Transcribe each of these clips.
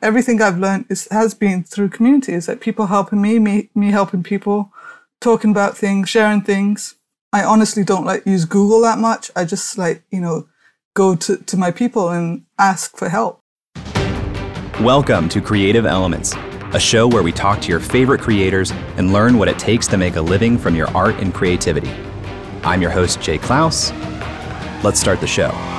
everything I've learned is, has been through communities, like people helping me, me, me helping people, talking about things, sharing things. I honestly don't like use Google that much. I just like, you know, go to, to my people and ask for help. Welcome to Creative Elements, a show where we talk to your favorite creators and learn what it takes to make a living from your art and creativity. I'm your host, Jay Clouse. Let's start the show.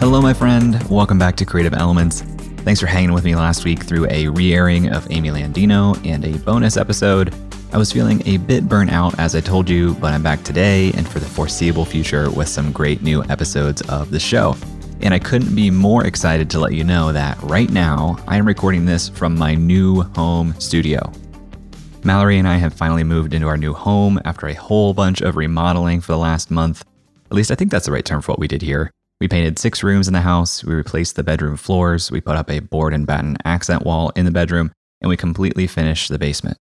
Hello, my friend. Welcome back to Creative Elements. Thanks for hanging with me last week through a re airing of Amy Landino and a bonus episode. I was feeling a bit burnt out, as I told you, but I'm back today and for the foreseeable future with some great new episodes of the show. And I couldn't be more excited to let you know that right now I am recording this from my new home studio. Mallory and I have finally moved into our new home after a whole bunch of remodeling for the last month. At least I think that's the right term for what we did here. We painted six rooms in the house, we replaced the bedroom floors, we put up a board and batten accent wall in the bedroom, and we completely finished the basement.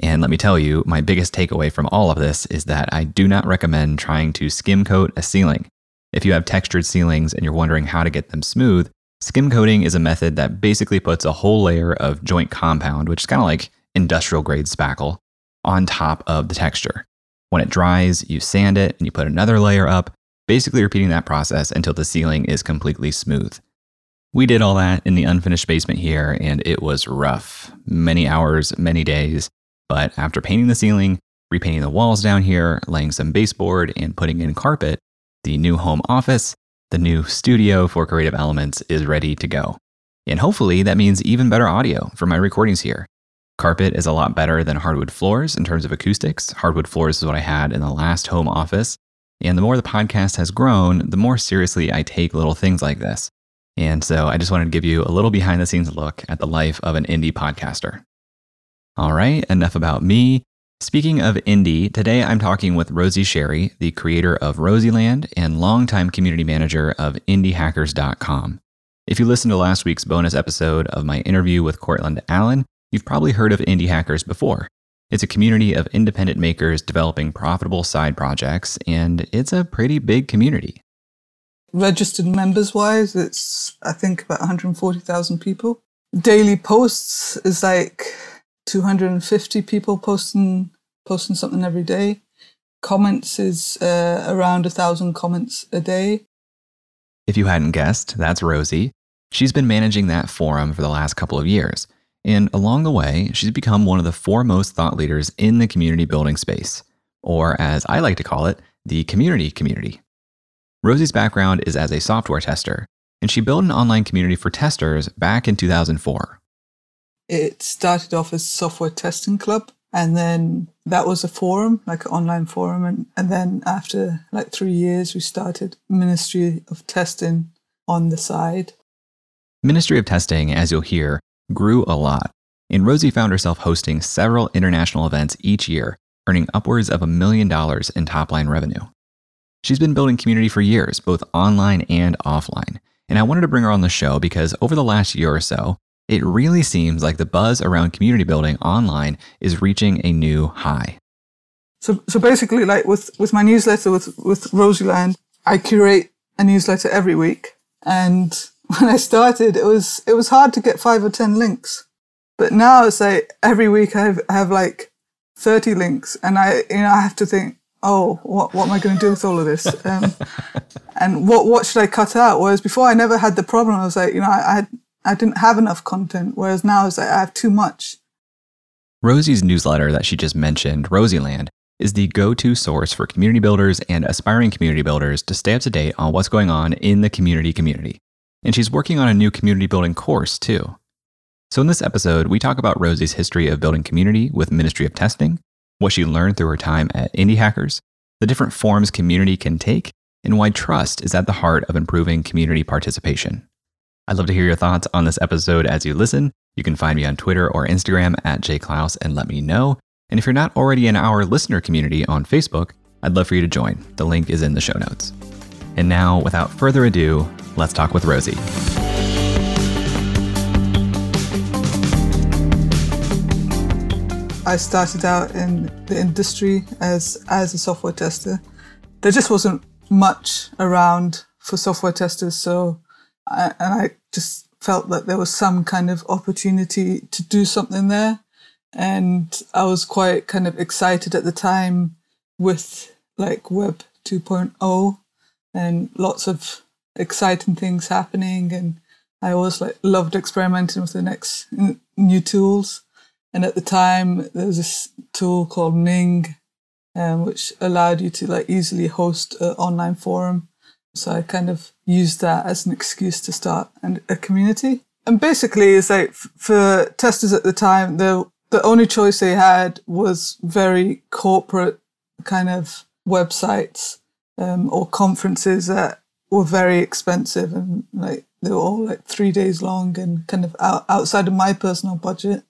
And let me tell you, my biggest takeaway from all of this is that I do not recommend trying to skim coat a ceiling. If you have textured ceilings and you're wondering how to get them smooth, skim coating is a method that basically puts a whole layer of joint compound, which is kind of like industrial grade spackle, on top of the texture. When it dries, you sand it and you put another layer up, basically repeating that process until the ceiling is completely smooth. We did all that in the unfinished basement here, and it was rough. Many hours, many days. But after painting the ceiling, repainting the walls down here, laying some baseboard, and putting in carpet, the new home office, the new studio for Creative Elements is ready to go. And hopefully that means even better audio for my recordings here. Carpet is a lot better than hardwood floors in terms of acoustics. Hardwood floors is what I had in the last home office, and the more the podcast has grown, the more seriously I take little things like this. And so I just wanted to give you a little behind the scenes look at the life of an indie podcaster. All right, enough about me. Speaking of indie, today I'm talking with Rosie Sherry, the creator of Rosieland and longtime community manager of indiehackers.com. If you listened to last week's bonus episode of my interview with Courtland Allen, you've probably heard of Indie Hackers before. It's a community of independent makers developing profitable side projects, and it's a pretty big community. Registered members wise, it's, I think, about 140,000 people. Daily posts is like 250 people posting, posting something every day. Comments is uh, around a thousand comments a day. If you hadn't guessed, that's Rosie. She's been managing that forum for the last couple of years. And along the way, she's become one of the foremost thought leaders in the community building space, or as I like to call it, the community community. Rosie's background is as a software tester, and she built an online community for testers back in 2004. It started off as software testing club, and then that was a forum, like an online forum. And, and then after like three years, we started Ministry of Testing on the side. Ministry of Testing, as you'll hear, grew a lot, and Rosie found herself hosting several international events each year, earning upwards of a million dollars in top line revenue. She's been building community for years, both online and offline, and I wanted to bring her on the show because over the last year or so, it really seems like the buzz around community building online is reaching a new high. So, so basically, like with, with my newsletter with, with Rosieland, I curate a newsletter every week. And when I started, it was it was hard to get five or ten links, but now it's like every week I have, I have like thirty links, and I you know I have to think, oh, what what am I going to do with all of this, um, and what what should I cut out? Whereas before I never had the problem. I was like, you know, I I, I didn't have enough content, whereas now it's like I have too much. Rosie's newsletter that she just mentioned, Rosieland, is the go to source for community builders and aspiring community builders to stay up to date on what's going on in the community community. And she's working on a new community building course, too. So, in this episode, we talk about Rosie's history of building community with Ministry of Testing, what she learned through her time at Indie Hackers, the different forms community can take, and why trust is at the heart of improving community participation. I'd love to hear your thoughts on this episode as you listen. You can find me on Twitter or Instagram at jayclouse and let me know. And if you're not already in our listener community on Facebook, I'd love for you to join. The link is in the show notes. And now, without further ado, let's talk with Rosie. I started out in the industry as as a software tester, there just wasn't much around for software testers. So, I, and I just felt that there was some kind of opportunity to do something there. And I was quite kind of excited at the time with like Web 2.0 and lots of exciting things happening. And I always like loved experimenting with the next new tools. And at the time, there was this tool called Ning, um, which allowed you to like easily host an online forum. So I kind of used that as an excuse to start an, a community. And basically, it's like f- for testers at the time, the the only choice they had was very corporate kind of websites um, or conferences that were very expensive and like they were all like three days long and kind of out, outside of my personal budget.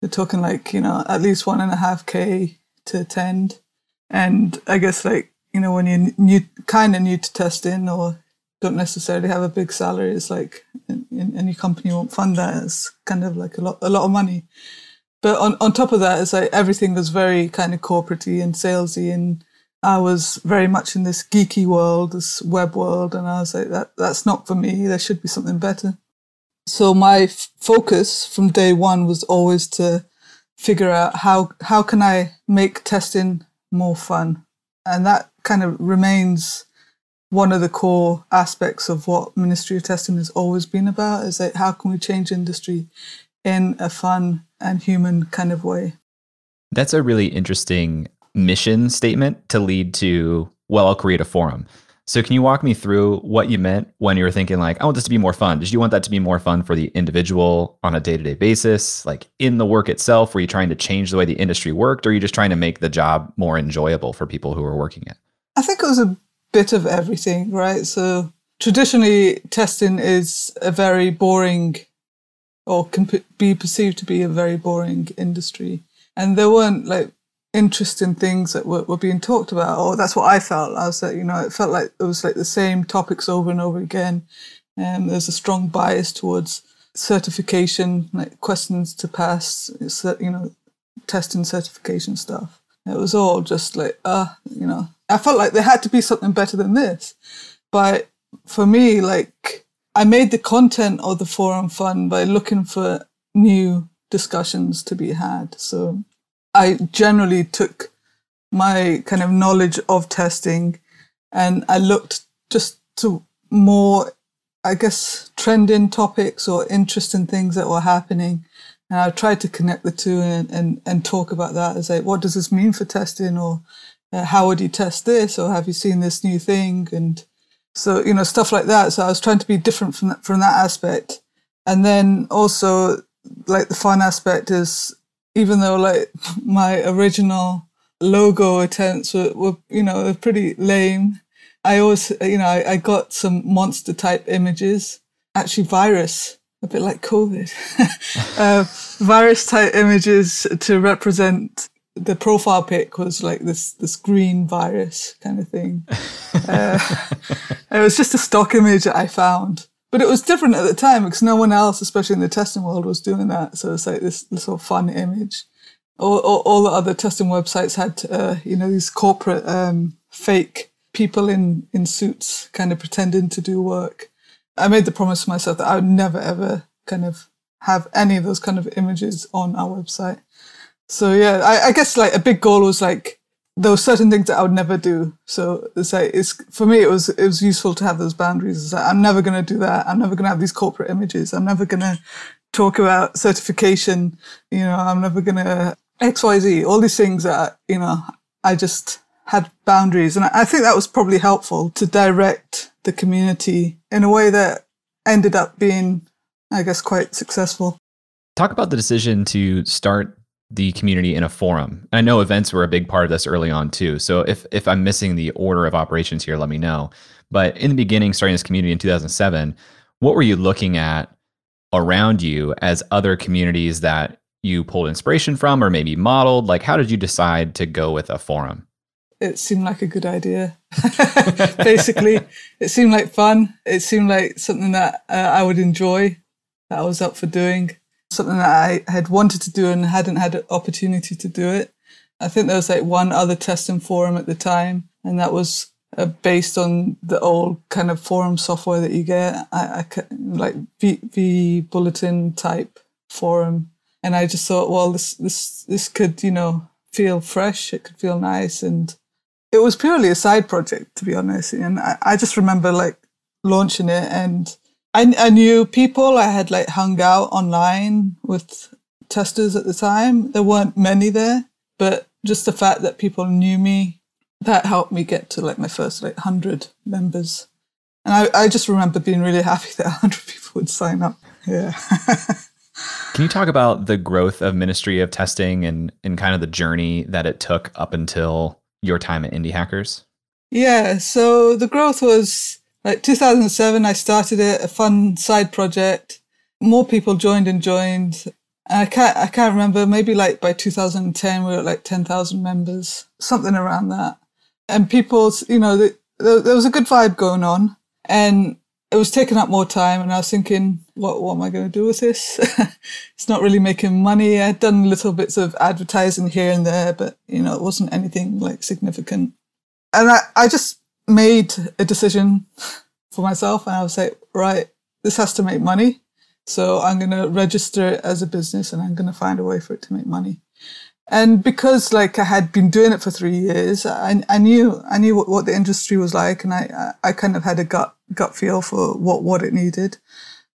We're talking like you know at least one and a half k to attend, and I guess like you know when you're new, kind of new to testing or don't necessarily have a big salary, it's like any company won't fund that. It's kind of like a lot a lot of money. But on, on top of that, it's like everything was very kind of corporatey and salesy, and I was very much in this geeky world, this web world, and I was like, that that's not for me. There should be something better. So my f- focus from day one was always to figure out how how can I make testing more fun, and that kind of remains one of the core aspects of what Ministry of Testing has always been about. Is that how can we change industry in a fun and human kind of way? That's a really interesting mission statement to lead to. Well, I'll create a forum. So can you walk me through what you meant when you were thinking like, I want this to be more fun? Did you want that to be more fun for the individual on a day-to-day basis? Like in the work itself, were you trying to change the way the industry worked or are you just trying to make the job more enjoyable for people who are working it? I think it was a bit of everything, right? So traditionally testing is a very boring or can be perceived to be a very boring industry. And there weren't like interesting things that were, were being talked about, or that's what I felt. I was like, you know, it felt like it was like the same topics over and over again. And um, there's a strong bias towards certification, like questions to pass, you know, testing certification stuff. It was all just like, uh, you know, I felt like there had to be something better than this. But for me, like, I made the content of the forum fun by looking for new discussions to be had. So I generally took my kind of knowledge of testing and I looked just to more, I guess, trending topics or interesting things that were happening. And I tried to connect the two and, and, and talk about that as like, what does this mean for testing? Or uh, how would you test this? Or have you seen this new thing? And so, you know, stuff like that. So I was trying to be different from that, from that aspect. And then also, like the fun aspect is even though like my original logo attempts were, were you know, pretty lame. I always, you know, I, I got some monster type images, actually virus, a bit like COVID, uh, virus type images to represent the profile pic was like this this green virus kind of thing. Uh, it was just a stock image that I found, but it was different at the time because no one else, especially in the testing world, was doing that. So it's like this, this sort of fun image. All, all, all the other testing websites had, uh, you know, these corporate um, fake people in, in suits kind of pretending to do work. I made the promise to myself that I would never, ever kind of have any of those kind of images on our website. So yeah, I, I guess like a big goal was like there were certain things that I would never do. So it's like it's for me it was it was useful to have those boundaries. Like I'm never gonna do that. I'm never gonna have these corporate images. I'm never gonna talk about certification. You know, I'm never gonna XYZ, all these things that, you know, I just had boundaries. And I think that was probably helpful to direct the community in a way that ended up being, I guess, quite successful. Talk about the decision to start the community in a forum. And I know events were a big part of this early on too. So if if I'm missing the order of operations here, let me know. But in the beginning, starting this community in 2007, what were you looking at around you as other communities that you pulled inspiration from or maybe modeled? Like, how did you decide to go with a forum? It seemed like a good idea. Basically, it seemed like fun. It seemed like something that uh, I would enjoy, that I was up for doing. Something that I had wanted to do and hadn't had an opportunity to do it. I think there was like one other testing forum at the time, and that was uh, based on the old kind of forum software that you get, I, I like v, vBulletin type forum, and I just thought, well, this this this could you know feel fresh, it could feel nice, and it was purely a side project to be honest. And I, I just remember like launching it, and I I knew people. I had like hung out online with testers at the time. There weren't many there, but just the fact that people knew me that helped me get to like my first like 100 members and I, I just remember being really happy that 100 people would sign up yeah can you talk about the growth of ministry of testing and and kind of the journey that it took up until your time at indie hackers yeah so the growth was like 2007 i started it a fun side project more people joined and joined And I can't I can't remember. Maybe like by 2010 we were at like 10,000 members, something around that. And people, you know, the, the, there was a good vibe going on, and it was taking up more time. And I was thinking, what what am I going to do with this? it's not really making money. I'd done little bits of advertising here and there, but you know, it wasn't anything like significant. And I I just made a decision for myself, and I was like, right, this has to make money so I'm going to register it as a business and I'm going to find a way for it to make money. And because like I had been doing it for three years, I, I knew, I knew what, what the industry was like and I, I kind of had a gut, gut feel for what, what it needed.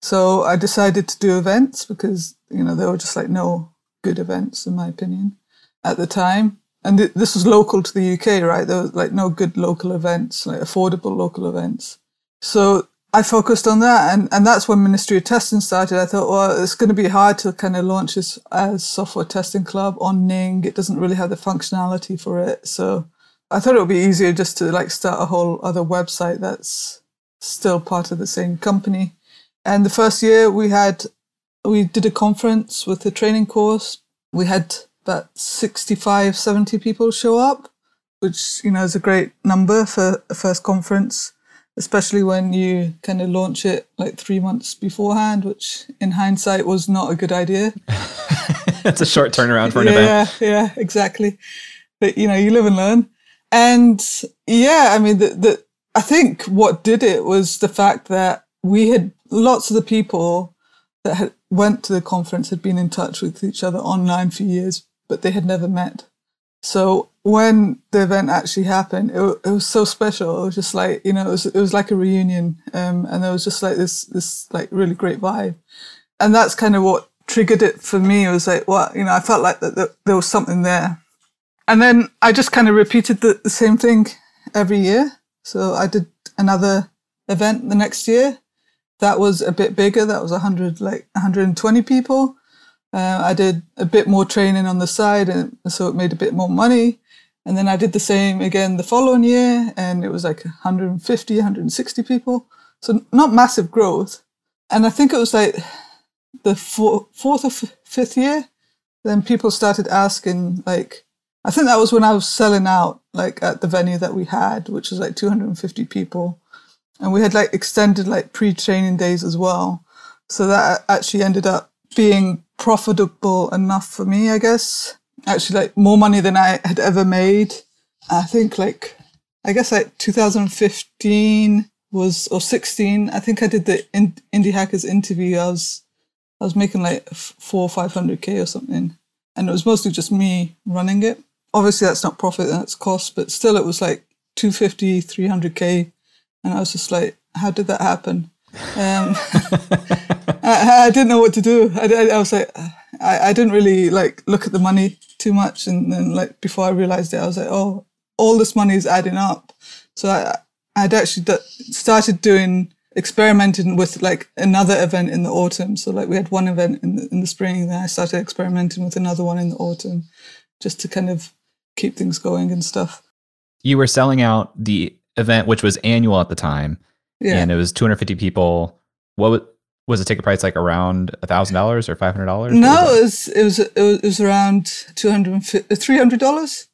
So I decided to do events because, you know, there were just like no good events in my opinion at the time. And th- this was local to the UK, right? There was like no good local events, like affordable local events. So I focused on that, and, and that's when Ministry of Testing started. I thought, well, it's going to be hard to kind of launch this as software testing club on Ning. It doesn't really have the functionality for it, so I thought it would be easier just to like start a whole other website that's still part of the same company. And the first year we had, we did a conference with a training course. We had about 65, 70 people show up, which, you know, is a great number for a first conference especially when you kind of launch it like three months beforehand, which in hindsight was not a good idea. it's a short turnaround for an yeah, event. Yeah, yeah, exactly. But you know, you live and learn. And yeah, I mean, the, the, I think what did it was the fact that we had lots of the people that had went to the conference had been in touch with each other online for years, but they had never met. So when the event actually happened, it, it was so special. It was just like, you know, it was, it was like a reunion. Um, and there was just like this, this like really great vibe. And that's kind of what triggered it for me. It was like, well, you know, I felt like that, that there was something there. And then I just kind of repeated the, the same thing every year. So I did another event the next year. That was a bit bigger. That was 100, like 120 people. Uh, I did a bit more training on the side, and so it made a bit more money. And then I did the same again the following year, and it was like 150, 160 people. So not massive growth. And I think it was like the four, fourth or f- fifth year, then people started asking, like, I think that was when I was selling out, like at the venue that we had, which was like 250 people. And we had like extended like pre training days as well. So that actually ended up being profitable enough for me, I guess. Actually, like more money than I had ever made. I think like, I guess like 2015 was, or 16, I think I did the in, Indie Hackers interview. I was, I was making like four or 500K or something. And it was mostly just me running it. Obviously that's not profit, that's cost, but still it was like 250, 300K. And I was just like, how did that happen? Um, I, I, didn't know what to do. I, I, I was like, I, I, didn't really like look at the money too much, and then like before I realized it, I was like, oh, all this money is adding up. So I, I'd actually d- started doing experimenting with like another event in the autumn. So like we had one event in the, in the spring, then I started experimenting with another one in the autumn, just to kind of keep things going and stuff. You were selling out the event, which was annual at the time yeah. and it was 250 people. What was, was the ticket price like around a thousand dollars or five hundred dollars? No, it was, it was it was it was around two hundred uh, three hundred dollars.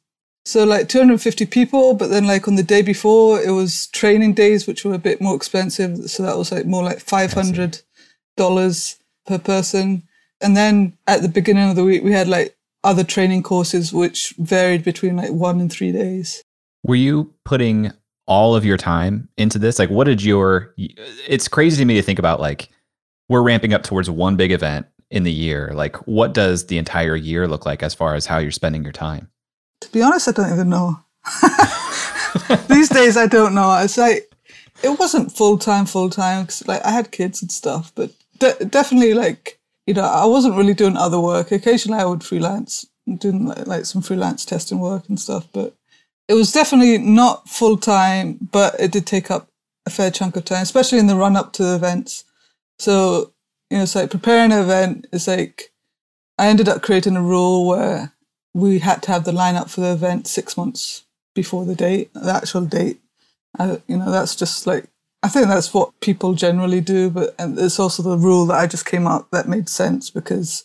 So like 250 people, but then like on the day before it was training days, which were a bit more expensive. So that was like more like $500 per person. And then at the beginning of the week, we had like other training courses, which varied between like one and three days. Were you putting all of your time into this? Like, what did your, it's crazy to me to think about like, we're ramping up towards one big event in the year. Like, what does the entire year look like as far as how you're spending your time? To be honest, I don't even know. These days, I don't know. It's like, it wasn't full time, full time because like I had kids and stuff, but de- definitely like you know I wasn't really doing other work. Occasionally I would freelance, doing like, like some freelance testing work and stuff, but it was definitely not full time. But it did take up a fair chunk of time, especially in the run up to the events. So you know, it's like preparing an event is like I ended up creating a rule where we had to have the lineup for the event six months before the date, the actual date. I, you know, that's just like I think that's what people generally do, but and it's also the rule that I just came up that made sense because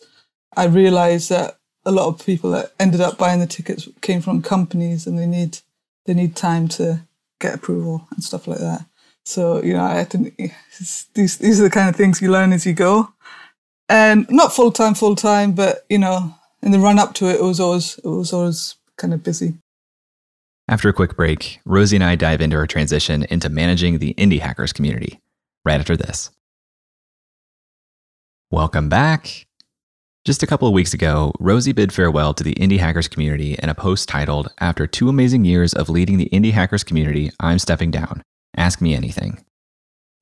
I realized that a lot of people that ended up buying the tickets came from companies and they need they need time to get approval and stuff like that. So you know, I to, these these are the kind of things you learn as you go, and not full time, full time, but you know, in the run up to it, it was always it was always kind of busy. After a quick break, Rosie and I dive into her transition into managing the indie hackers community right after this. Welcome back. Just a couple of weeks ago, Rosie bid farewell to the indie hackers community in a post titled, After two amazing years of leading the indie hackers community, I'm stepping down. Ask me anything.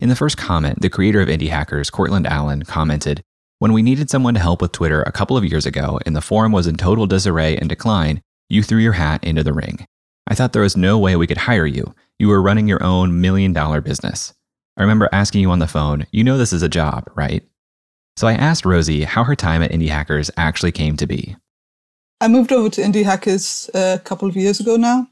In the first comment, the creator of Indie Hackers, Courtland Allen, commented, When we needed someone to help with Twitter a couple of years ago and the forum was in total disarray and decline, you threw your hat into the ring. I thought there was no way we could hire you. You were running your own million dollar business. I remember asking you on the phone, you know this is a job, right? So I asked Rosie how her time at Indie Hackers actually came to be. I moved over to Indie Hackers a couple of years ago now,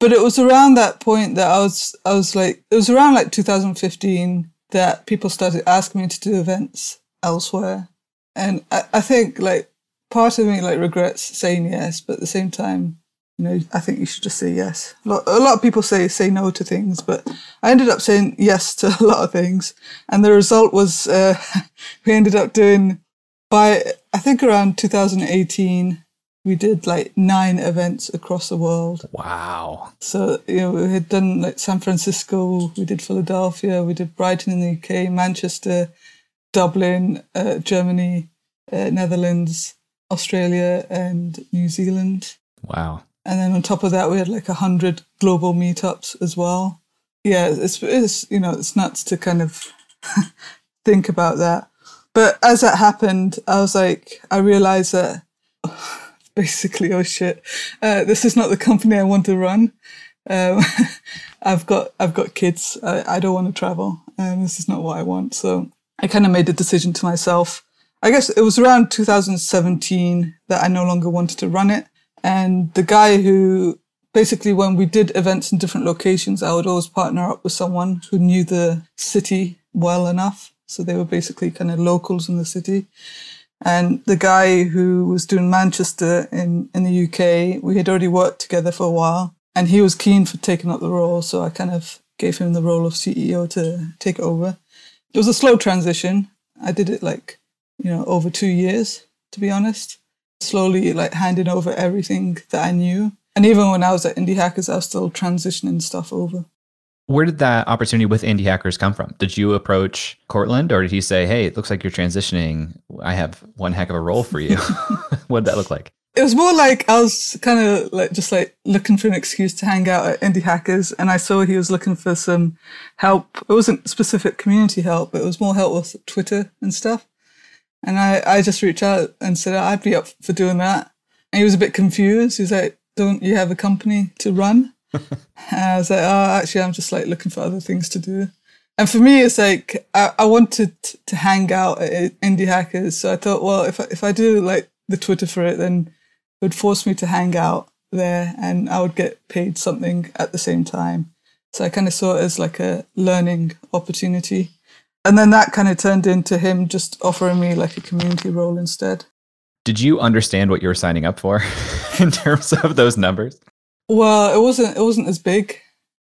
but it was around that point that I was I was like it was around like 2015 that people started asking me to do events elsewhere, and I, I think like part of me like regrets saying yes, but at the same time you know, I think you should just say yes. A lot, a lot of people say say no to things, but I ended up saying yes to a lot of things, and the result was uh, we ended up doing by I think around 2018 we did like nine events across the world. Wow! So you know we had done like San Francisco, we did Philadelphia, we did Brighton in the UK, Manchester, Dublin, uh, Germany, uh, Netherlands, Australia, and New Zealand. Wow. And then on top of that, we had like a hundred global meetups as well. Yeah, it's, it's you know it's nuts to kind of think about that. But as that happened, I was like, I realized that basically, oh shit, uh, this is not the company I want to run. Um, I've got I've got kids. I, I don't want to travel. Um, this is not what I want. So I kind of made a decision to myself. I guess it was around 2017 that I no longer wanted to run it. And the guy who basically, when we did events in different locations, I would always partner up with someone who knew the city well enough. So they were basically kind of locals in the city. And the guy who was doing Manchester in, in the UK, we had already worked together for a while and he was keen for taking up the role. So I kind of gave him the role of CEO to take over. It was a slow transition. I did it like, you know, over two years, to be honest slowly like handing over everything that I knew. And even when I was at Indie Hackers, I was still transitioning stuff over. Where did that opportunity with Indie Hackers come from? Did you approach Courtland or did he say, hey, it looks like you're transitioning. I have one heck of a role for you? what did that look like? It was more like I was kind of like just like looking for an excuse to hang out at Indie Hackers, and I saw he was looking for some help. It wasn't specific community help, but it was more help with Twitter and stuff. And I, I just reached out and said I'd be up for doing that. And he was a bit confused. He's like, Don't you have a company to run? and I was like, Oh, actually, I'm just like looking for other things to do. And for me, it's like I, I wanted to hang out at Indie Hackers. So I thought, well, if I, if I do like the Twitter for it, then it would force me to hang out there and I would get paid something at the same time. So I kind of saw it as like a learning opportunity. And then that kind of turned into him just offering me like a community role instead. Did you understand what you were signing up for in terms of those numbers? Well, it wasn't it wasn't as big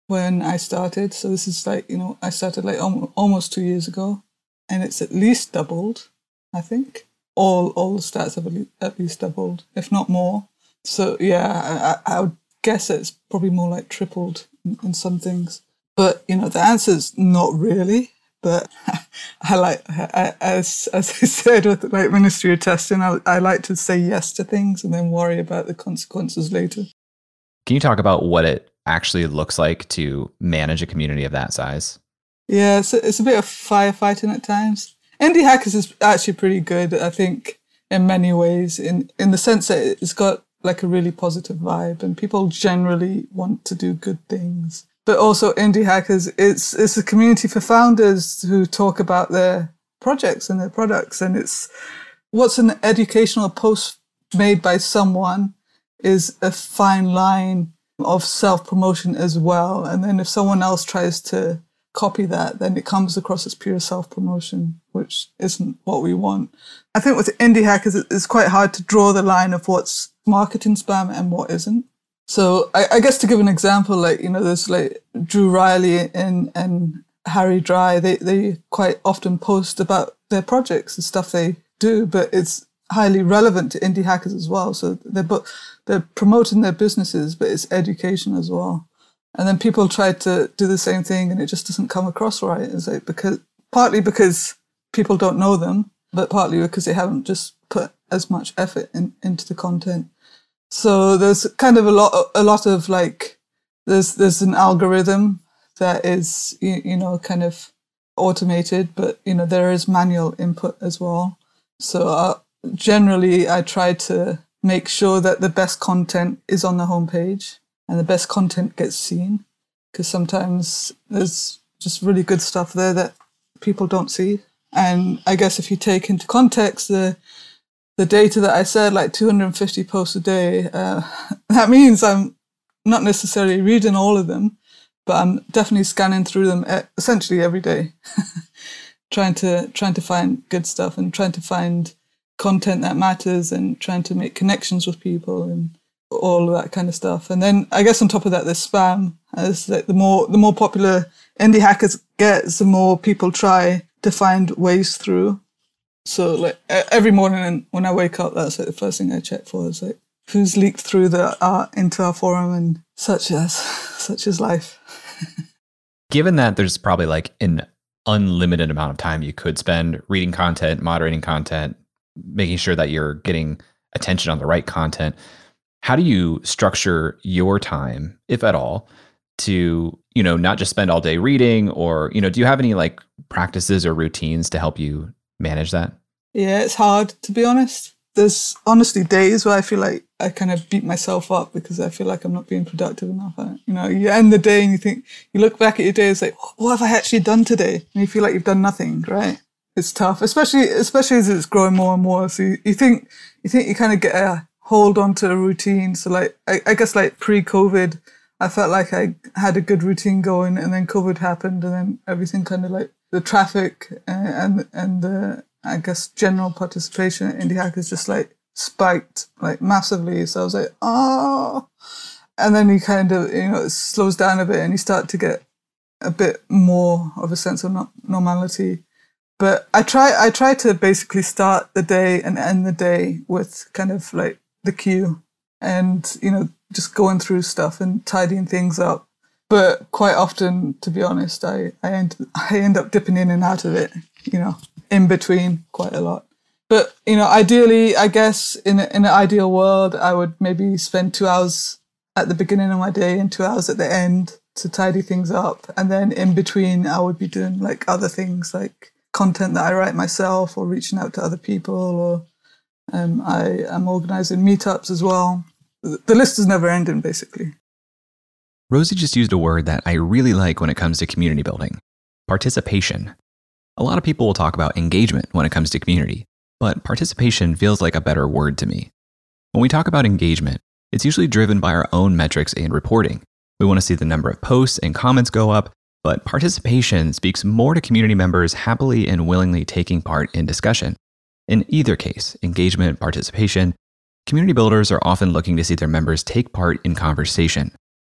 when I started. So this is like, you know, I started like almost 2 years ago and it's at least doubled, I think. all all the stats have at least, doubled, if not more. So yeah, I, I would guess it's probably more like tripled in, in some things. But you know, the answer is not really. But I like, as as I said with like ministry of testing, I, I like to say yes to things and then worry about the consequences later. Can you talk about what it actually looks like to manage a community of that size? Yeah, it's a, it's a bit of firefighting at times. Indie Hackers is actually pretty good, I think, in many ways, in, in the sense that it's got like a really positive vibe and people generally want to do good things. But also Indie Hackers, it's, it's a community for founders who talk about their projects and their products. And it's what's an educational post made by someone is a fine line of self promotion as well. And then if someone else tries to copy that, then it comes across as pure self promotion, which isn't what we want. I think with indie hackers, it's quite hard to draw the line of what's marketing spam and what isn't. So I, I guess to give an example, like, you know, there's like Dru Riley and, and Harry Dry, they, they quite often post about their projects and stuff they do, but it's highly relevant to indie hackers as well. So they're, they're promoting their businesses, but it's education as well. And then people try to do the same thing and it just doesn't come across right. It's like because partly because people don't know them, but partly because they haven't just put as much effort in, into the content. So there's kind of a lot, a lot of like, there's, there's an algorithm that is, you, you know, kind of automated, but you know, there is manual input as well. So uh, generally I try to make sure that the best content is on the homepage and the best content gets seen because sometimes there's just really good stuff there that people don't see. And I guess if you take into context the the data that I said, like 250 posts a day, uh, that means I'm not necessarily reading all of them, but I'm definitely scanning through them essentially every day, trying to trying to find good stuff and trying to find content that matters and trying to make connections with people and all of that kind of stuff. And then I guess on top of that, there's spam. As like the more the more popular indie hackers gets, the more people try to find ways through. So like every morning when I wake up, that's like the first thing I check for is like who's leaked through the art into our forum and such as such as life. Given that there's probably like an unlimited amount of time you could spend reading content, moderating content, making sure that you're getting attention on the right content. How do you structure your time, if at all, to, you know, not just spend all day reading or, you know, do you have any like practices or routines to help you manage that? Yeah, it's hard to be honest. There's honestly days where I feel like I kind of beat myself up because I feel like I'm not being productive enough. You know, you end the day and you think, you look back at your day, it's like, what have I actually done today? And you feel like you've done nothing, right? it's tough, especially especially as it's growing more and more. So you, you think you think you kind of get a hold onto a routine. So like I, I guess like pre-COVID, I felt like I had a good routine going, and then COVID happened, and then everything kind of like the traffic and and, and the I guess general participation in Indie Hackers just like spiked like massively. So I was like, oh, and then you kind of you know it slows down a bit, and you start to get a bit more of a sense of normality but I try I try to basically start the day and end the day with kind of like the queue and you know just going through stuff and tidying things up. But quite often, to be honest, I, I end I end up dipping in and out of it, you know, in between quite a lot. But you know, ideally, I guess in a, in an ideal world, I would maybe spend two hours at the beginning of my day and two hours at the end to tidy things up, and then in between, I would be doing like other things like content that I write myself or reaching out to other people or um, I am organizing meetups as well. The list is never ending, basically. Rosie just used a word that I really like when it comes to community building participation. A lot of people will talk about engagement when it comes to community, but participation feels like a better word to me. When we talk about engagement, it's usually driven by our own metrics and reporting. We want to see the number of posts and comments go up, but participation speaks more to community members happily and willingly taking part in discussion. In either case, engagement, and participation, community builders are often looking to see their members take part in conversation.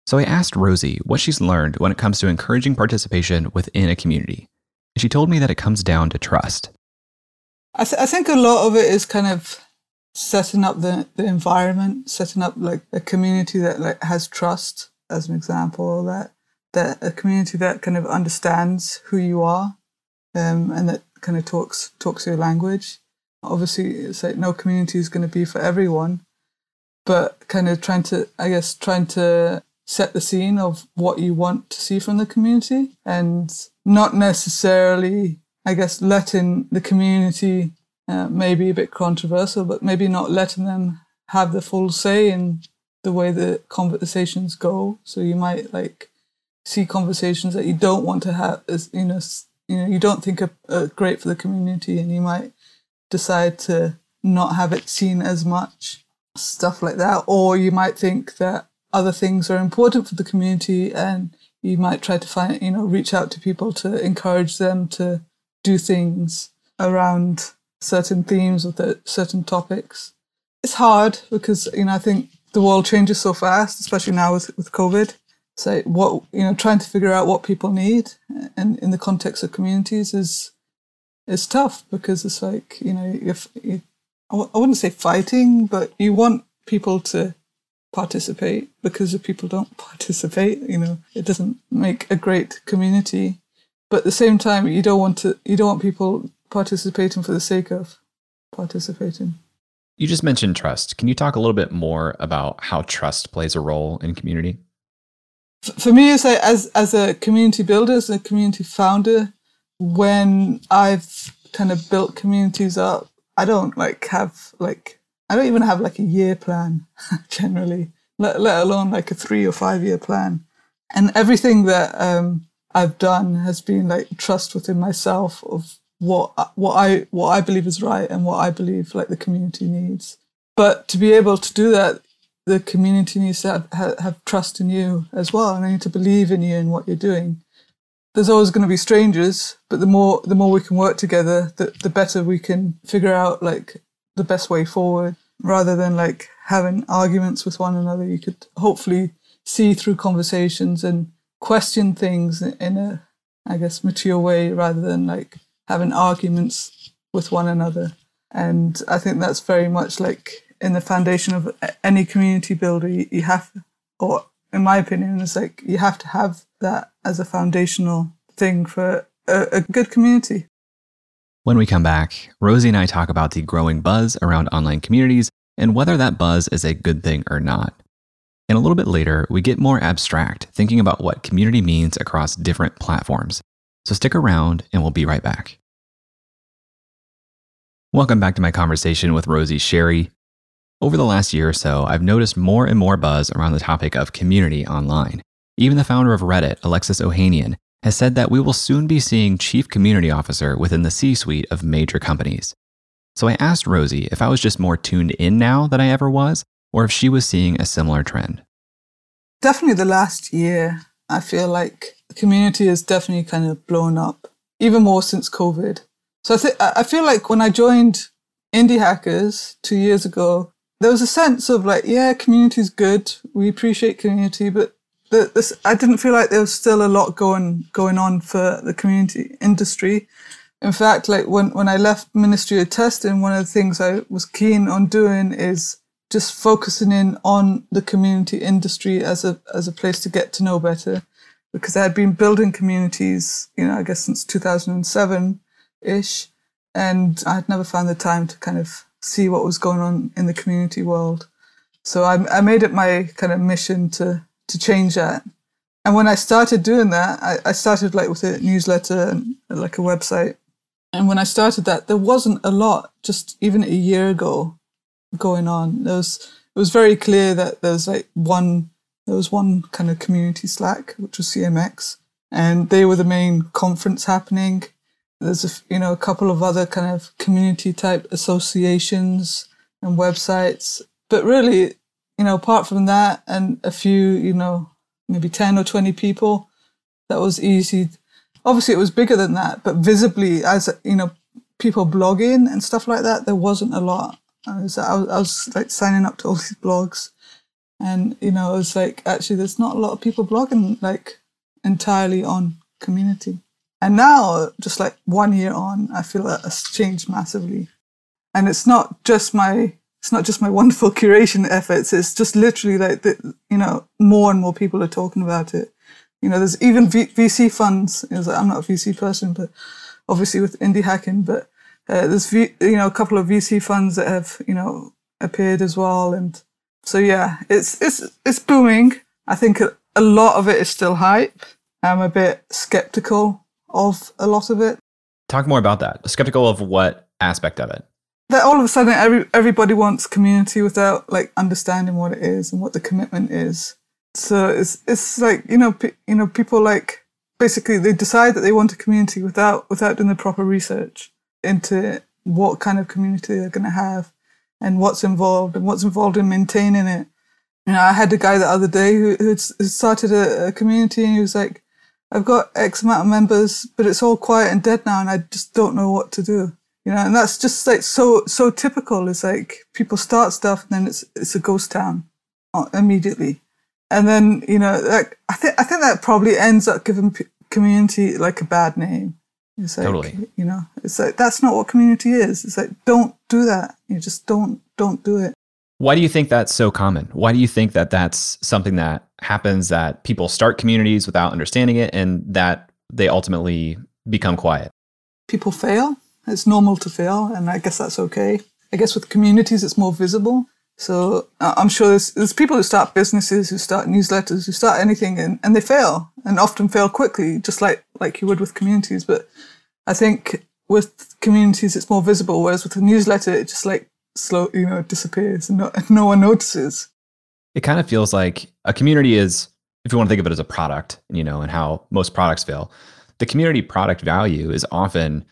So I asked Rosie what she's learned when it comes to encouraging participation within a community. She told me that it comes down to trust. I, th- I think a lot of it is kind of setting up the, the environment, setting up like a community that like has trust, as an example, that that a community that kind of understands who you are, um, and that kind of talks talks your language. Obviously, it's like no community is going to be for everyone, but kind of trying to, I guess, trying to set the scene of what you want to see from the community and not necessarily, I guess, letting the community uh, maybe a bit controversial, but maybe not letting them have the full say in the way the conversations go. So you might like see conversations that you don't want to have as you know you know you don't think are, are great for the community, and you might decide to not have it seen as much stuff like that, or you might think that other things are important for the community and you might try to find you know reach out to people to encourage them to do things around certain themes or the, certain topics. It's hard because you know i think the world changes so fast especially now with, with covid. So what you know trying to figure out what people need and in the context of communities is is tough because it's like you know if you, I wouldn't say fighting but you want people to participate because if people don't participate, you know, it doesn't make a great community. But at the same time, you don't want to, you don't want people participating for the sake of participating. You just mentioned trust. Can you talk a little bit more about how trust plays a role in community? For me, as a, as as a community builder, as a community founder, when I've kind of built communities up, I don't like have like I don't even have like a year plan generally, let, let alone like a three or five year plan. And everything that um, I've done has been like trust within myself of what what I what I believe is right and what I believe like the community needs. But to be able to do that, the community needs to have, have, trust in you as well, and they need to believe in you and what you're doing. There's always going to be strangers, but the more the more we can work together, the the better we can figure out like the best way forward rather than like having arguments with one another. You could hopefully see through conversations and question things in a, I guess, mature way rather than like having arguments with one another. And I think that's very much like in the foundation of any community builder. You have, or in my opinion, it's like you have to have that as a foundational thing for a, a good community. When we come back, Rosie and I talk about the growing buzz around online communities and whether that buzz is a good thing or not. And a little bit later, we get more abstract, thinking about what community means across different platforms. So stick around and we'll be right back. Welcome back to my conversation with Rosie Sherry. Over the last year or so, I've noticed more and more buzz around the topic of community online. Even the founder of Reddit, Alexis Ohanian, has said that we will soon be seeing chief community officer within the C suite of major companies. So I asked Rosie if I was just more tuned in now than I ever was, or if she was seeing a similar trend. Definitely the last year, I feel like the community has definitely kind of blown up, even more since COVID. So I, th- I feel like when I joined Indie Hackers two years ago, there was a sense of like, yeah, community is good. We appreciate community, but the, this, I didn't feel like there was still a lot going going on for the community industry. In fact, like when, when I left Ministry of Testing, one of the things I was keen on doing is just focusing in on the community industry as a as a place to get to know better. Because I had been building communities, you know, I guess since 2007 ish, and I had never found the time to kind of see what was going on in the community world. So I, I made it my kind of mission to to change that. And when I started doing that, I, I started like with a newsletter and like a website. And when I started that, there wasn't a lot just even a year ago going on. There was it was very clear that there was like one there was one kind of community Slack, which was CMX, and they were the main conference happening. There's a you know a couple of other kind of community type associations and websites, but really, you know, apart from that and a few, you know, maybe ten or twenty people, that was easy obviously it was bigger than that, but visibly as you know, people blogging and stuff like that, there wasn't a lot. I was, I was, I was like signing up to all these blogs, and you know, it was like actually there's not a lot of people blogging like entirely on community. And now, just like one year on, I feel that has changed massively. And it's not just my it's not just my wonderful curation efforts. It's just literally like you know more and more people are talking about it. You know, there's even v- VC funds. Like, I'm not a VC person, but obviously with indie hacking, but uh, there's v- you know a couple of VC funds that have you know appeared as well, and so yeah, it's it's it's booming. I think a lot of it is still hype. I'm a bit skeptical of a lot of it. Talk more about that. Skeptical of what aspect of it? That all of a sudden every everybody wants community without like understanding what it is and what the commitment is. So it's it's like you know pe- you know people like basically they decide that they want a community without without doing the proper research into what kind of community they're going to have and what's involved and what's involved in maintaining it. You know, I had a guy the other day who had started a, a community and he was like, I've got X amount of members, but it's all quiet and dead now and I just don't know what to do. You know, and that's just like so, so typical. It's like people start stuff and then it's, it's a ghost town uh, immediately. And then, you know, like, I think, I think that probably ends up giving p- community like a bad name. It's like, totally. You know, it's like that's not what community is. It's like don't do that. You just don't don't do it. Why do you think that's so common? Why do you think that that's something that happens that people start communities without understanding it and that they ultimately become quiet? People fail. It's normal to fail, and I guess that's okay. I guess with communities, it's more visible. So uh, I'm sure there's, there's people who start businesses, who start newsletters, who start anything, and, and they fail, and often fail quickly, just like like you would with communities. But I think with communities, it's more visible, whereas with a newsletter, it just like slow, you know, disappears and no, no one notices. It kind of feels like a community is, if you want to think of it as a product, you know, and how most products fail, the community product value is often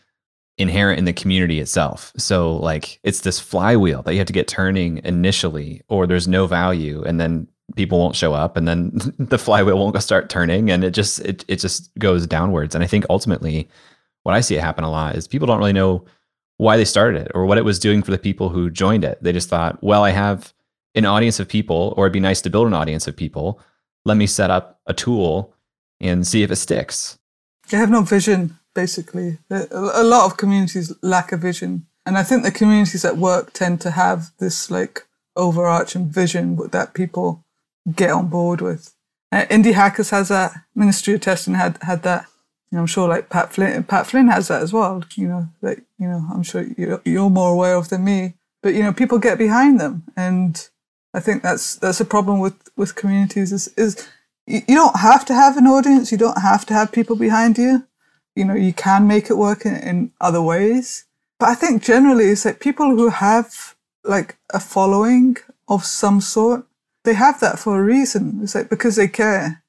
inherent in the community itself. So like it's this flywheel that you have to get turning initially, or there's no value, and then people won't show up, and then the flywheel won't start turning, and it just it it just goes downwards. And I think ultimately, what I see it happen a lot is people don't really know why they started it or what it was doing for the people who joined it. They just thought, well, I have an audience of people, or it'd be nice to build an audience of people. Let me set up a tool and see if it sticks. They have no vision basically. A lot of communities lack a vision. And I think the communities at work tend to have this like overarching vision that people get on board with. Uh, Indie Hackers has that. Ministry of Testing had had that. You know, I'm sure like Pat Flynn, Pat Flynn has that as well. You know, like you know, I'm sure you're, you're more aware of than me. But you know, people get behind them, and I think that's that's a problem with with communities. Is is you don't have to have an audience. You don't have to have people behind you you know, you can make it work in, in other ways. But I think generally it's like people who have like a following of some sort, they have that for a reason. It's like because they care.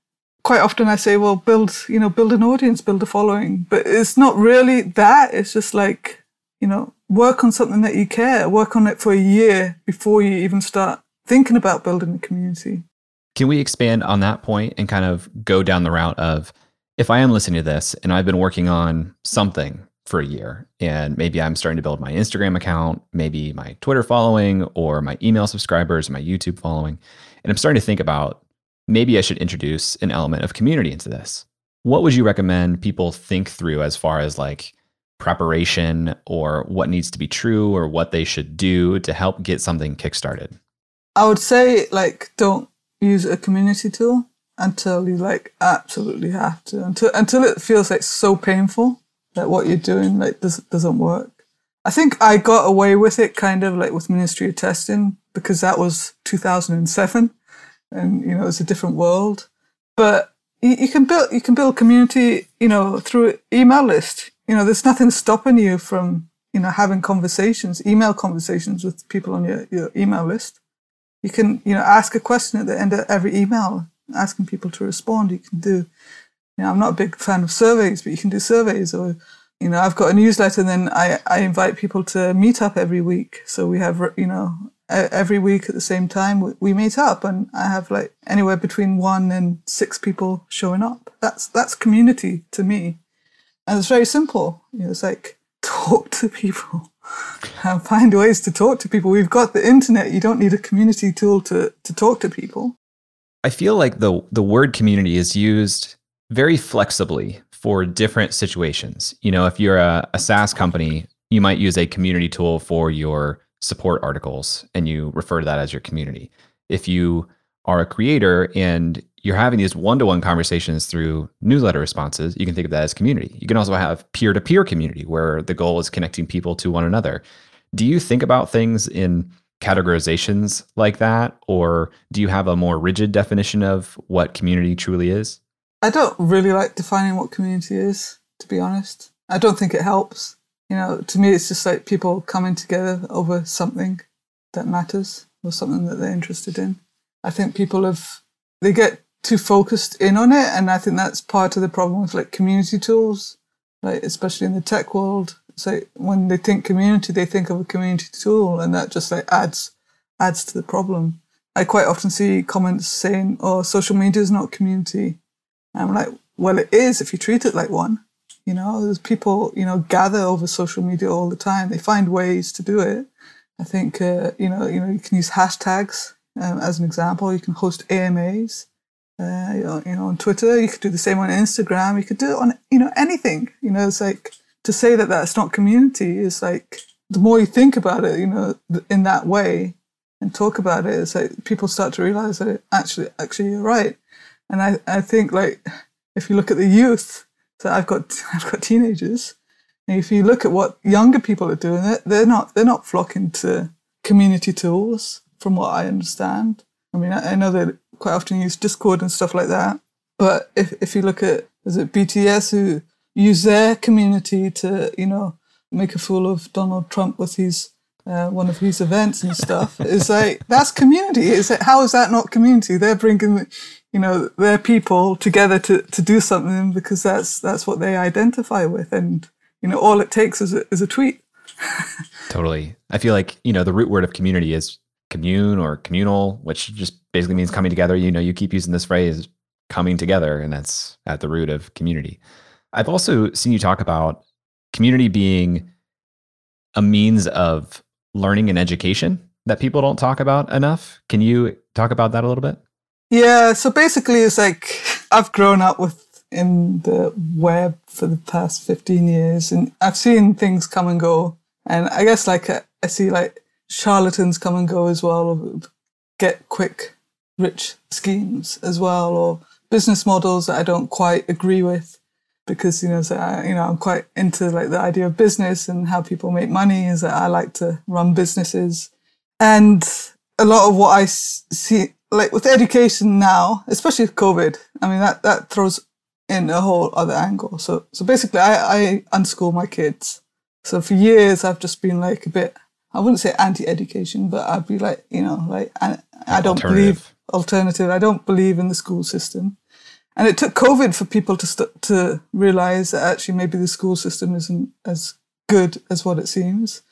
Quite often I say, well, build, you know, build an audience, build a following. But it's not really that. It's just like, you know, work on something that you care, work on it for a year before you even start thinking about building a community. Can we expand on that point and kind of go down the route of if I am listening to this and I've been working on something for a year and maybe I'm starting to build my Instagram account, maybe my Twitter following or my email subscribers, my YouTube following, and I'm starting to think about maybe I should introduce an element of community into this. What would you recommend people think through as far as like preparation or what needs to be true or what they should do to help get something kickstarted? I would say like don't use a community tool until you like absolutely have to until until it feels like so painful that what you're doing like does, doesn't work. I think I got away with it kind of like with Ministry of Testing because that was 2007 and you know it's a different world. But you, you can build you can build community you know through email list. You know there's nothing stopping you from you know having conversations, email conversations with people on your, your email list. You can you know ask a question at the end of every email asking people to respond. You can do, you know, I'm not a big fan of surveys, but you can do surveys or, you know, I've got a newsletter and then I, I invite people to meet up every week. So we have, you know, every week at the same time we meet up and I have like anywhere between one and six people showing up. That's, that's community to me. And it's very simple. You know, it's like talk to people and find ways to talk to people. We've got the internet. You don't need a community tool to, to talk to people. I feel like the the word community is used very flexibly for different situations. You know, if you're a, a SaaS company, you might use a community tool for your support articles and you refer to that as your community. If you are a creator and you're having these one-to-one conversations through newsletter responses, you can think of that as community. You can also have peer-to-peer community where the goal is connecting people to one another. Do you think about things in categorizations like that or do you have a more rigid definition of what community truly is? I don't really like defining what community is, to be honest. I don't think it helps. You know, to me it's just like people coming together over something that matters or something that they're interested in. I think people have they get too focused in on it, and I think that's part of the problem with like community tools, like especially in the tech world. It's like when they think community, they think of a community tool, and that just like adds adds to the problem. I quite often see comments saying, "Oh, social media is not community." And I'm like, "Well, it is if you treat it like one." You know, there's people you know gather over social media all the time. They find ways to do it. I think uh, you know you know you can use hashtags um, as an example. You can host AMAs. Uh, you know, on Twitter, you could do the same on Instagram. You could do it on, you know, anything. You know, it's like to say that that's not community is like the more you think about it, you know, in that way and talk about it, it's like people start to realize that actually, actually, you're right. And I, I think like if you look at the youth, so I've got, I've got teenagers. And if you look at what younger people are doing, they're not, they're not flocking to community tools, from what I understand. I mean, I, I know that quite often use Discord and stuff like that. But if, if you look at, is it BTS who use their community to, you know, make a fool of Donald Trump with his, uh, one of his events and stuff, it's like, that's community. Is like, how is that not community? They're bringing, you know, their people together to, to do something because that's, that's what they identify with. And, you know, all it takes is a, is a tweet. totally. I feel like, you know, the root word of community is commune or communal, which just basically means coming together. You know, you keep using this phrase coming together, and that's at the root of community. I've also seen you talk about community being a means of learning and education that people don't talk about enough. Can you talk about that a little bit? Yeah, so basically it's like I've grown up with in the web for the past 15 years and I've seen things come and go and I guess like uh, I see like charlatans come and go as well get quick rich schemes as well, or business models that I don't quite agree with because you know, so I, you know, I'm quite into like the idea of business and how people make money. Is that I like to run businesses, and a lot of what I see, like with education now, especially with COVID, I mean that that throws in a whole other angle. So so basically, I I unschool my kids. So for years, I've just been like a bit. I wouldn't say anti-education, but I'd be like, you know, like I, I don't believe alternative. I don't believe in the school system. And it took COVID for people to st- to realize that actually maybe the school system isn't as good as what it seems.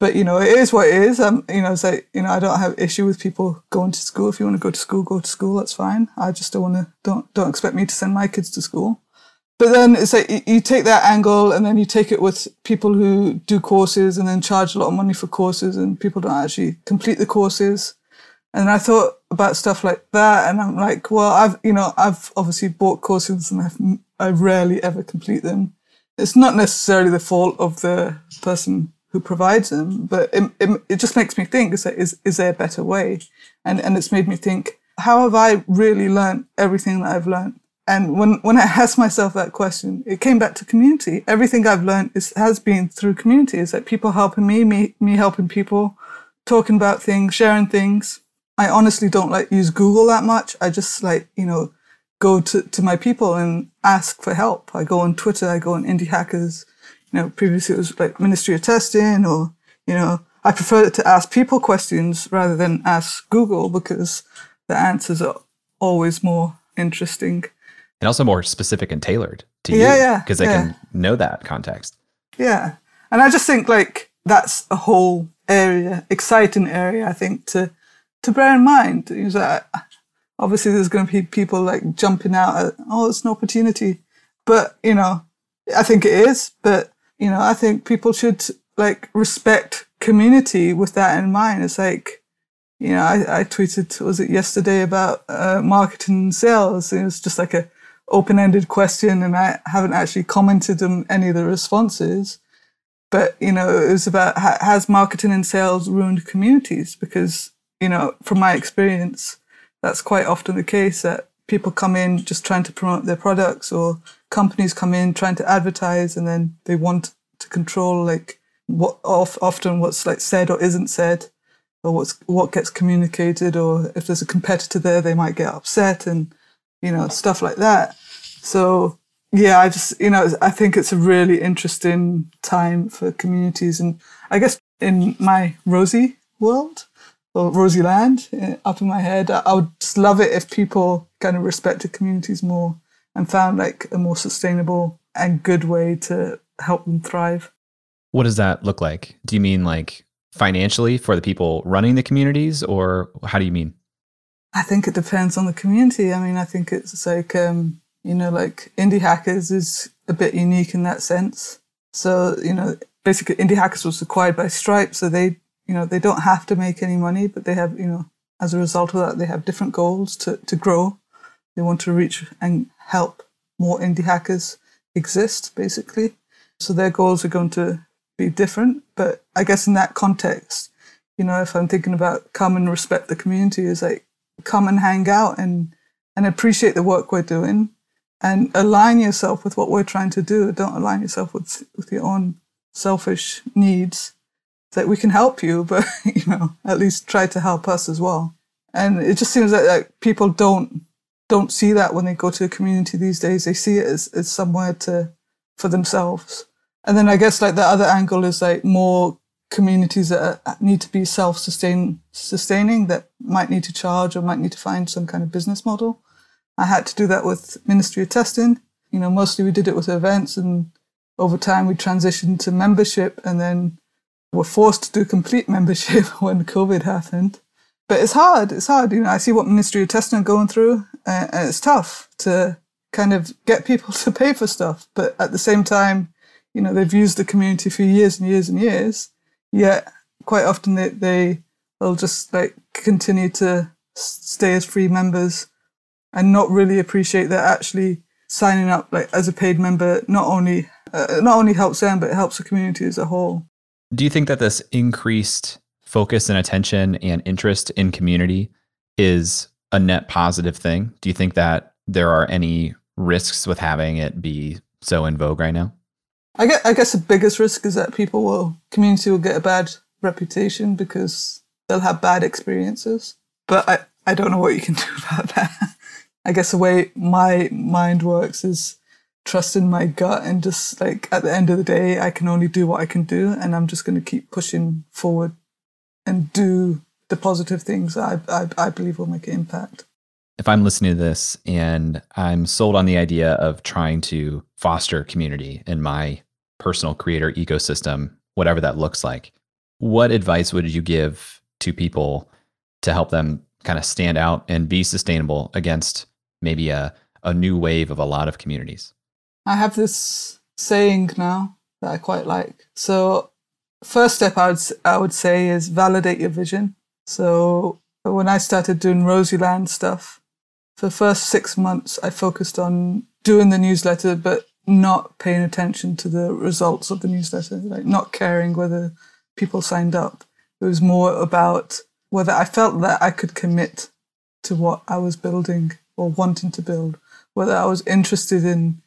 But you know, it is what it is. Um, you know, it's like you know, I don't have issue with people going to school. If you want to go to school, go to school. That's fine. I just don't want to. Don't don't expect me to send my kids to school. But then it's like you take that angle and then you take it with people who do courses and then charge a lot of money for courses and people don't actually complete the courses. And I thought about stuff like that, and I'm like, well, I've you know I've obviously bought courses and I've I rarely ever complete them. It's not necessarily the fault of the person who provides them, but it, it, it just makes me think: is, is is there a better way? And and it's made me think: how have I really learned everything that I've learned? And when when I asked myself that question, it came back to community. Everything I've learned is has been through community. It's like people helping me, me me helping people, talking about things, sharing things I honestly don't like use Google that much. I just like, you know, go to, to my people and ask for help. I go on Twitter, I go on Indie Hackers. You know, previously it was like Ministry of Testing or, you know, I prefer to ask people questions rather than ask Google because the answers are always more interesting. And also more specific and tailored to yeah, you. Yeah. Because they yeah. can know that context. Yeah. And I just think like that's a whole area, exciting area, I think, to to bear in mind is that obviously there's going to be people like jumping out at, oh, it's an opportunity. But, you know, I think it is, but, you know, I think people should like respect community with that in mind. It's like, you know, I, I tweeted, was it yesterday about uh, marketing and sales? It was just like a open-ended question and I haven't actually commented on any of the responses. But, you know, it was about has marketing and sales ruined communities? Because, you know, from my experience, that's quite often the case that people come in just trying to promote their products or companies come in trying to advertise and then they want to control like what often what's like said or isn't said or what's what gets communicated or if there's a competitor there they might get upset and you know stuff like that. So yeah i just you know i think it's a really interesting time for communities and i guess in my rosy world or Rosieland eh, up in my head i would just love it if people kind of respected communities more and found like a more sustainable and good way to help them thrive what does that look like do you mean like financially for the people running the communities, or how do you mean? I think it depends on the community. I mean, I think it's like, um, you know, like Indie Hackers is a bit unique in that sense. So, you know, basically Indie Hackers was acquired by Stripe. So they, you know, they don't have to make any money, but they have, you know, as a result of that, they have different goals to, to grow. They want to reach and help more indie hackers exist, basically. So their goals are going to be different. But I guess in that context, you know, if I'm thinking about come and respect the community, is like come and hang out and and appreciate the work we're doing and align yourself with what we're trying to do. Don't align yourself with with your own selfish needs. That we can help you, but you know, at least try to help us as well. And it just seems that like people don't don't see that when they go to a community these days. They see it as, as somewhere to for themselves. And then I guess like the other angle is like more communities that need to be self-sustain sustaining that might need to charge or might need to find some kind of business model. I had to do that with Ministry of Testing. You know, mostly we did it with events and over time we transitioned to membership and then were forced to do complete membership when COVID happened. But it's hard. It's hard. You know, I see what Ministry of Testing are going through and it's tough to kind of get people to pay for stuff. But at the same time, you know, they've used the community for years and years and years, yet quite often they, they will just like continue to stay as free members and not really appreciate that actually signing up like as a paid member not only uh, not only helps them but it helps the community as a whole. Do you think that this increased focus and attention and interest in community is a net positive thing? Do you think that there are any risks with having it be so in vogue right now? I guess, I guess the biggest risk is that people will, community will get a bad reputation because they'll have bad experiences. But I, I don't know what you can do about that. I guess the way my mind works is trusting my gut and just like at the end of the day, I can only do what I can do. And I'm just going to keep pushing forward and do the positive things I, I, I believe will make an impact if I'm listening to this and I'm sold on the idea of trying to foster community in my personal creator ecosystem, whatever that looks like, what advice would you give to people to help them kind of stand out and be sustainable against maybe a, a new wave of a lot of communities? I have this saying now that I quite like. So, first step I would, I would say is validate your vision. So, when I started doing Rosieland stuff, for the first six months, I focused on doing the newsletter, but not paying attention to the results of the newsletter, like not caring whether people signed up. It was more about whether I felt that I could commit to what I was building or wanting to build, whether I was interested in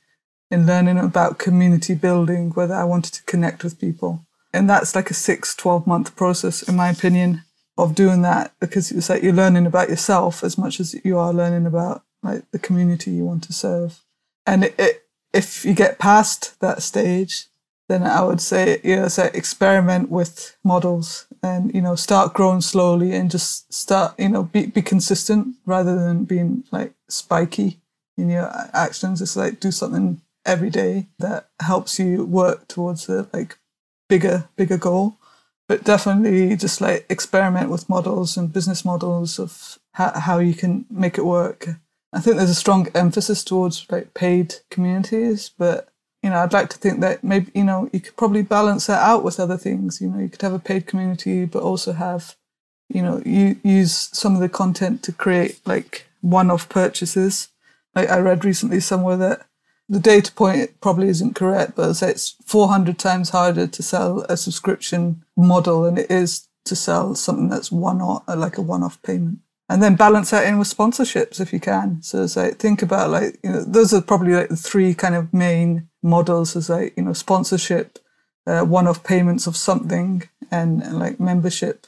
in learning about community building, whether I wanted to connect with people. And that's like a six, 12 month process, in my opinion of doing that because it's like you're learning about yourself as much as you are learning about like the community you want to serve. And it, it, if you get past that stage, then I would say, you know, say experiment with models and, you know, start growing slowly and just start, you know, be, be consistent rather than being like spiky in your actions. It's like do something every day that helps you work towards a like bigger, bigger goal but definitely just like experiment with models and business models of how, how you can make it work. I think there's a strong emphasis towards like paid communities, but you know, I'd like to think that maybe, you know, you could probably balance that out with other things. You know, you could have a paid community, but also have, you know, you use some of the content to create like one off purchases Like I read recently somewhere that the data point probably isn't correct, but it's, it's 400 times harder to sell a subscription model than it is to sell something that's one off, like a one-off payment. And then balance that in with sponsorships if you can. So it's like think about like you know those are probably like the three kind of main models. Is like you know sponsorship, uh, one-off payments of something, and, and like membership.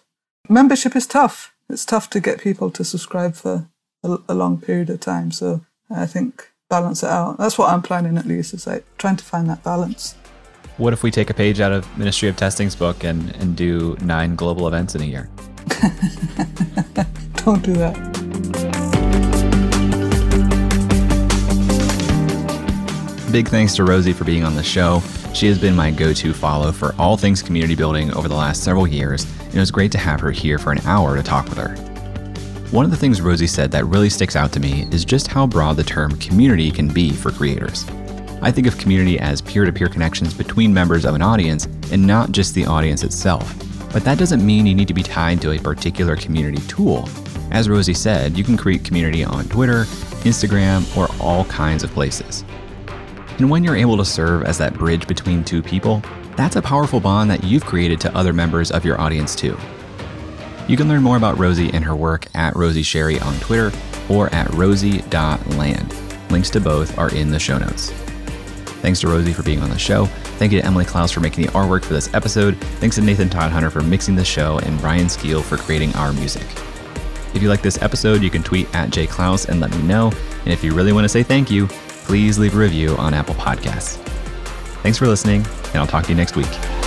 Membership is tough. It's tough to get people to subscribe for a, a long period of time. So I think balance it out. That's what I'm planning at least. Is like trying to find that balance. What if we take a page out of Ministry of Testing's book and, and do nine global events in a year? Don't do that. Big thanks to Rosie for being on the show. She has been my go to follow for all things community building over the last several years, and it was great to have her here for an hour to talk with her. One of the things Rosie said that really sticks out to me is just how broad the term community can be for creators. I think of community as peer to peer connections between members of an audience and not just the audience itself. But that doesn't mean you need to be tied to a particular community tool. As Rosie said, you can create community on Twitter, Instagram, or all kinds of places. And when you're able to serve as that bridge between two people, that's a powerful bond that you've created to other members of your audience too. You can learn more about Rosie and her work at Rosie Sherry on Twitter or at rosie.land. Links to both are in the show notes. Thanks to Rosie for being on the show. Thank you to Emily Clouse for making the artwork for this episode. Thanks to Nathan Todd Hunter for mixing the show and Brian Skeel for creating our music. If you like this episode, you can tweet at Jay Clouse and let me know. And if you really want to say thank you, please leave a review on Apple Podcasts. Thanks for listening, and I'll talk to you next week.